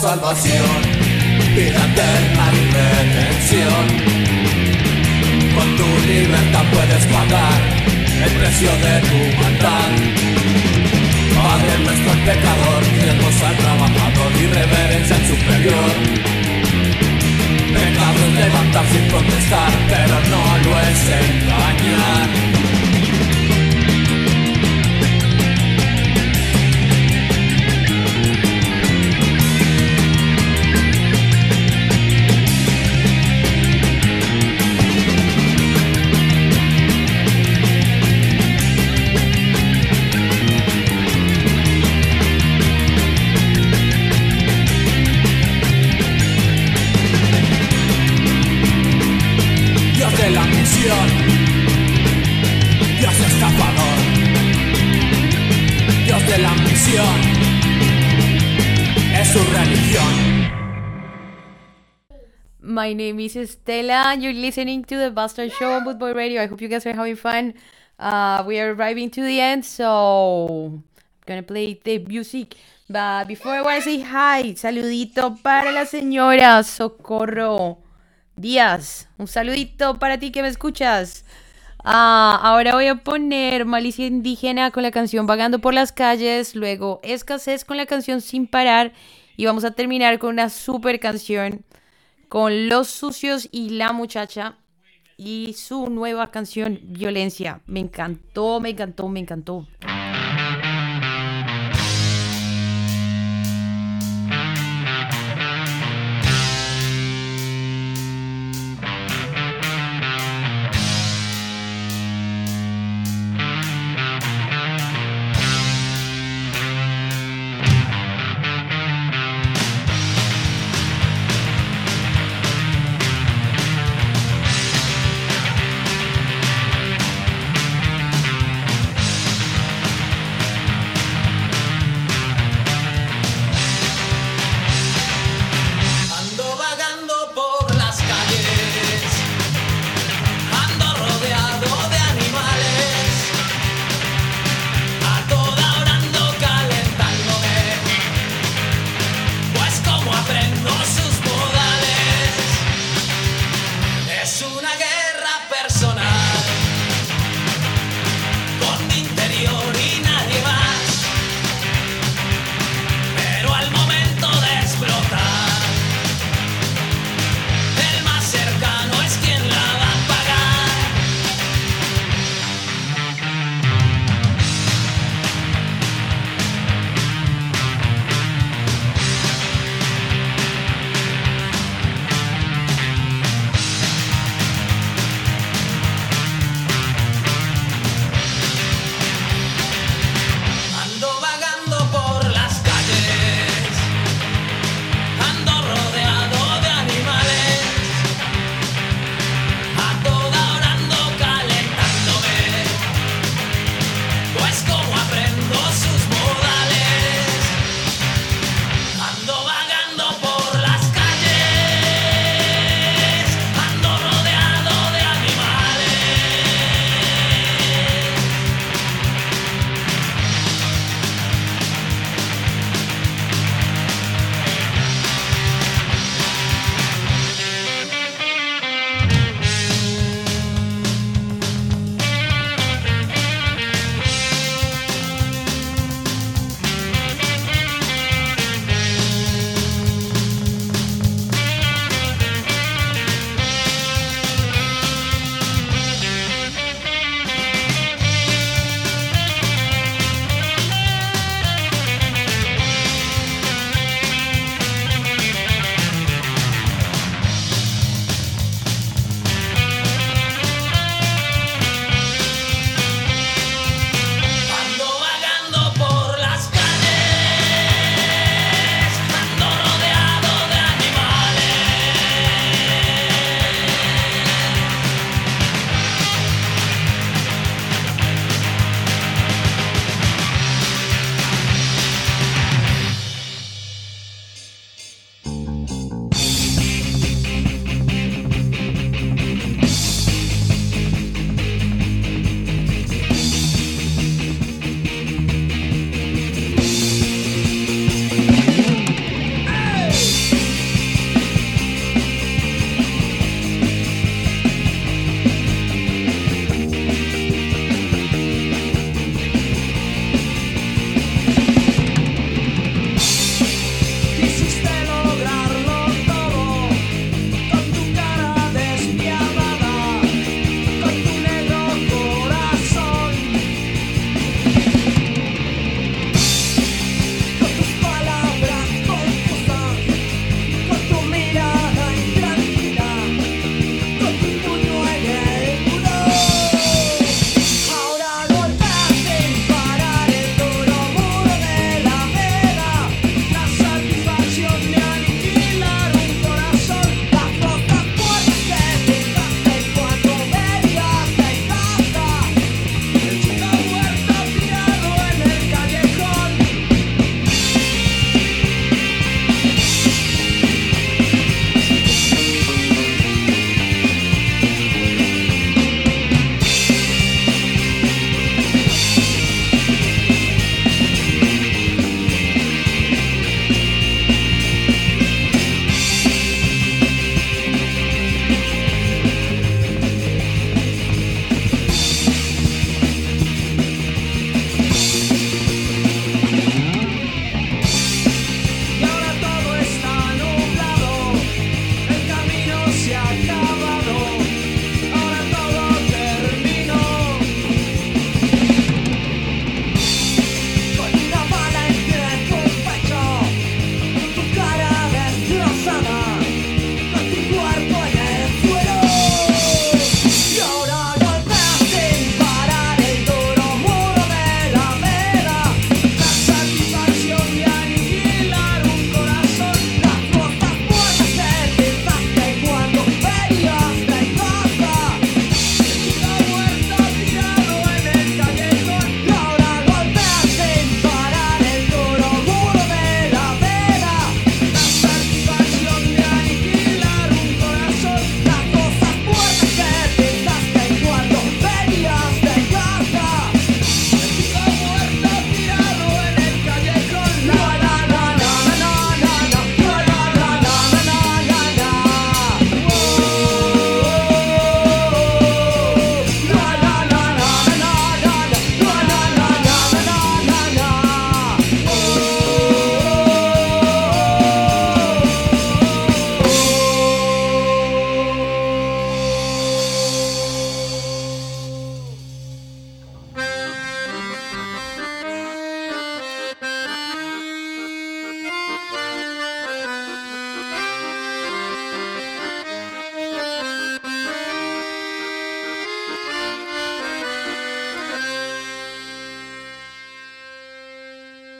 Salvación Vida eterna y redención con tu libertad puedes pagar el precio de tu maldad. Padre nuestro el pecador, siervos al trabajador y reverencia al superior. Pecado es levantar sin contestar, pero no lo es engañar. My name is Estela. You're listening to the Bastard Show on Boot Boy Radio. I hope you guys are having fun. Uh, we are arriving to the end, so I'm gonna play the music. But before I want to say hi, saludito para la señora Socorro Díaz. Un saludito para ti que me escuchas. Ah, ahora voy a poner Malicia Indígena con la canción Vagando por las calles, luego Escasez con la canción Sin parar y vamos a terminar con una super canción con Los Sucios y la Muchacha y su nueva canción Violencia. Me encantó, me encantó, me encantó.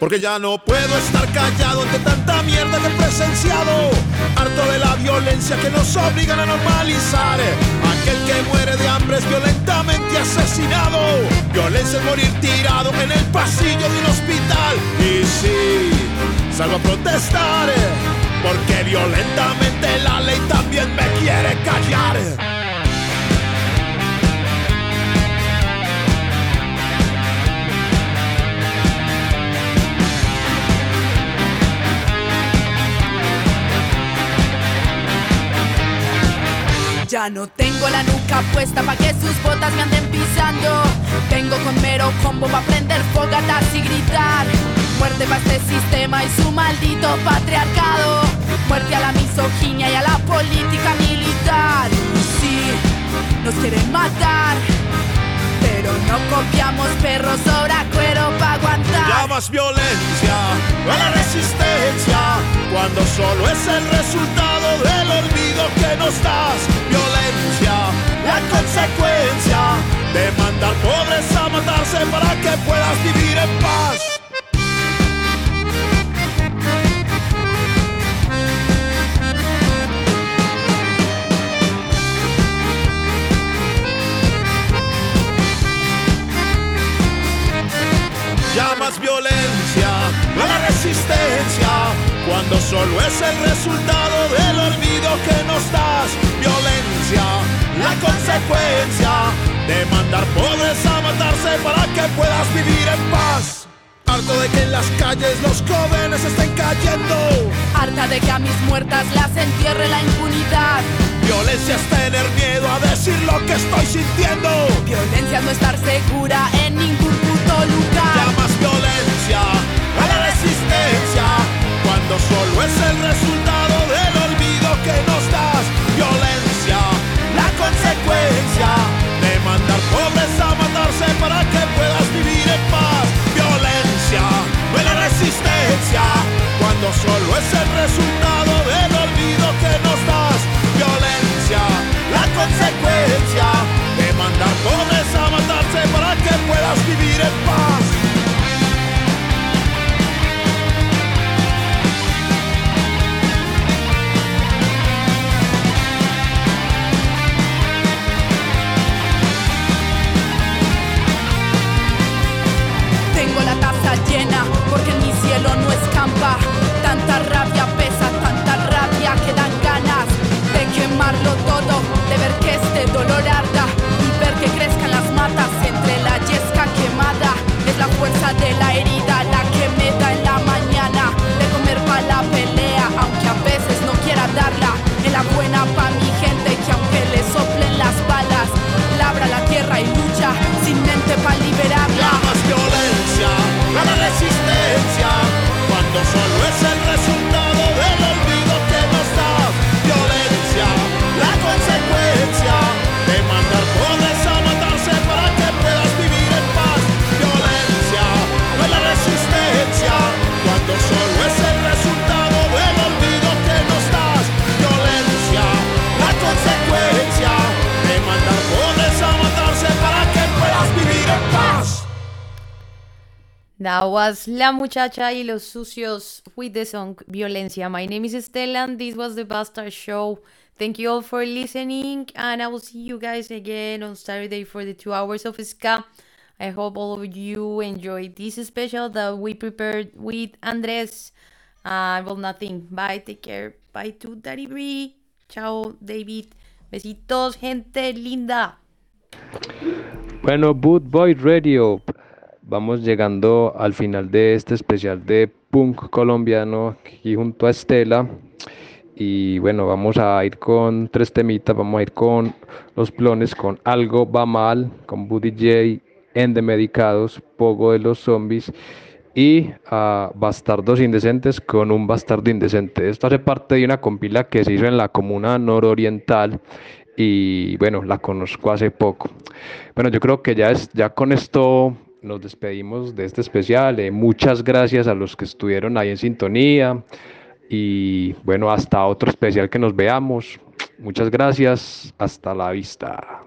Porque ya no puedo estar callado ante tanta mierda que he presenciado. Harto de la violencia que nos obligan a normalizar. Aquel que muere de hambre es violentamente asesinado. Violencia es morir tirado en el pasillo de un hospital. Y sí, salgo a protestar. Porque violentamente la ley también me quiere callar. Ya no tengo la nuca puesta pa' que sus botas me anden pisando. Vengo con mero combo pa' prender fogatas y gritar. Muerte pa' este sistema y su maldito patriarcado. Muerte a la misoginia y a la política militar. Sí, nos quieren matar. No copiamos perros sobra cuero pa' aguantar. Llamas violencia a la resistencia cuando solo es el resultado del olvido que nos das. Violencia, la consecuencia de mandar pobres a matarse para que puedas vivir en paz. Violencia a la resistencia cuando solo es el resultado del olvido que nos das. Violencia, la consecuencia de mandar pobres a matarse para que puedas vivir en paz. Harto de que en las calles los jóvenes estén cayendo. Harta de que a mis muertas las entierre la impunidad. Violencia es tener miedo a decir lo que estoy sintiendo. Violencia es no estar segura en ningún puto lugar. Violencia a la resistencia cuando solo es el resultado del olvido que nos das. Violencia, la consecuencia de mandar pobres a matarse para que puedas vivir en paz. Violencia, no la resistencia cuando solo es el resultado del olvido que nos das. Violencia, la consecuencia de mandar pobres a matarse para que puedas vivir en paz. Es el resultado That was La Muchacha y Los Sucios with the song Violencia. My name is Estela and this was the Bastard Show. Thank you all for listening and I will see you guys again on Saturday for the two hours of ska. I hope all of you enjoyed this special that we prepared with Andres. Uh, well, nothing. Bye, take care. Bye to Daddy Bree. Chao, David. Besitos, gente linda. Bueno, Boot Boy Radio, vamos llegando al final de este especial de punk colombiano aquí junto a Estela. Y bueno, vamos a ir con tres temitas, vamos a ir con Los Plones, con Algo Va Mal, con Buddy J, Endemedicados, Pogo de los Zombies y a Bastardos Indecentes con un Bastardo Indecente. Esto hace parte de una compila que se hizo en la comuna nororiental y bueno, la conozco hace poco. Bueno, yo creo que ya, es, ya con esto nos despedimos de este especial. Eh, muchas gracias a los que estuvieron ahí en sintonía y bueno, hasta otro especial que nos veamos. Muchas gracias, hasta la vista.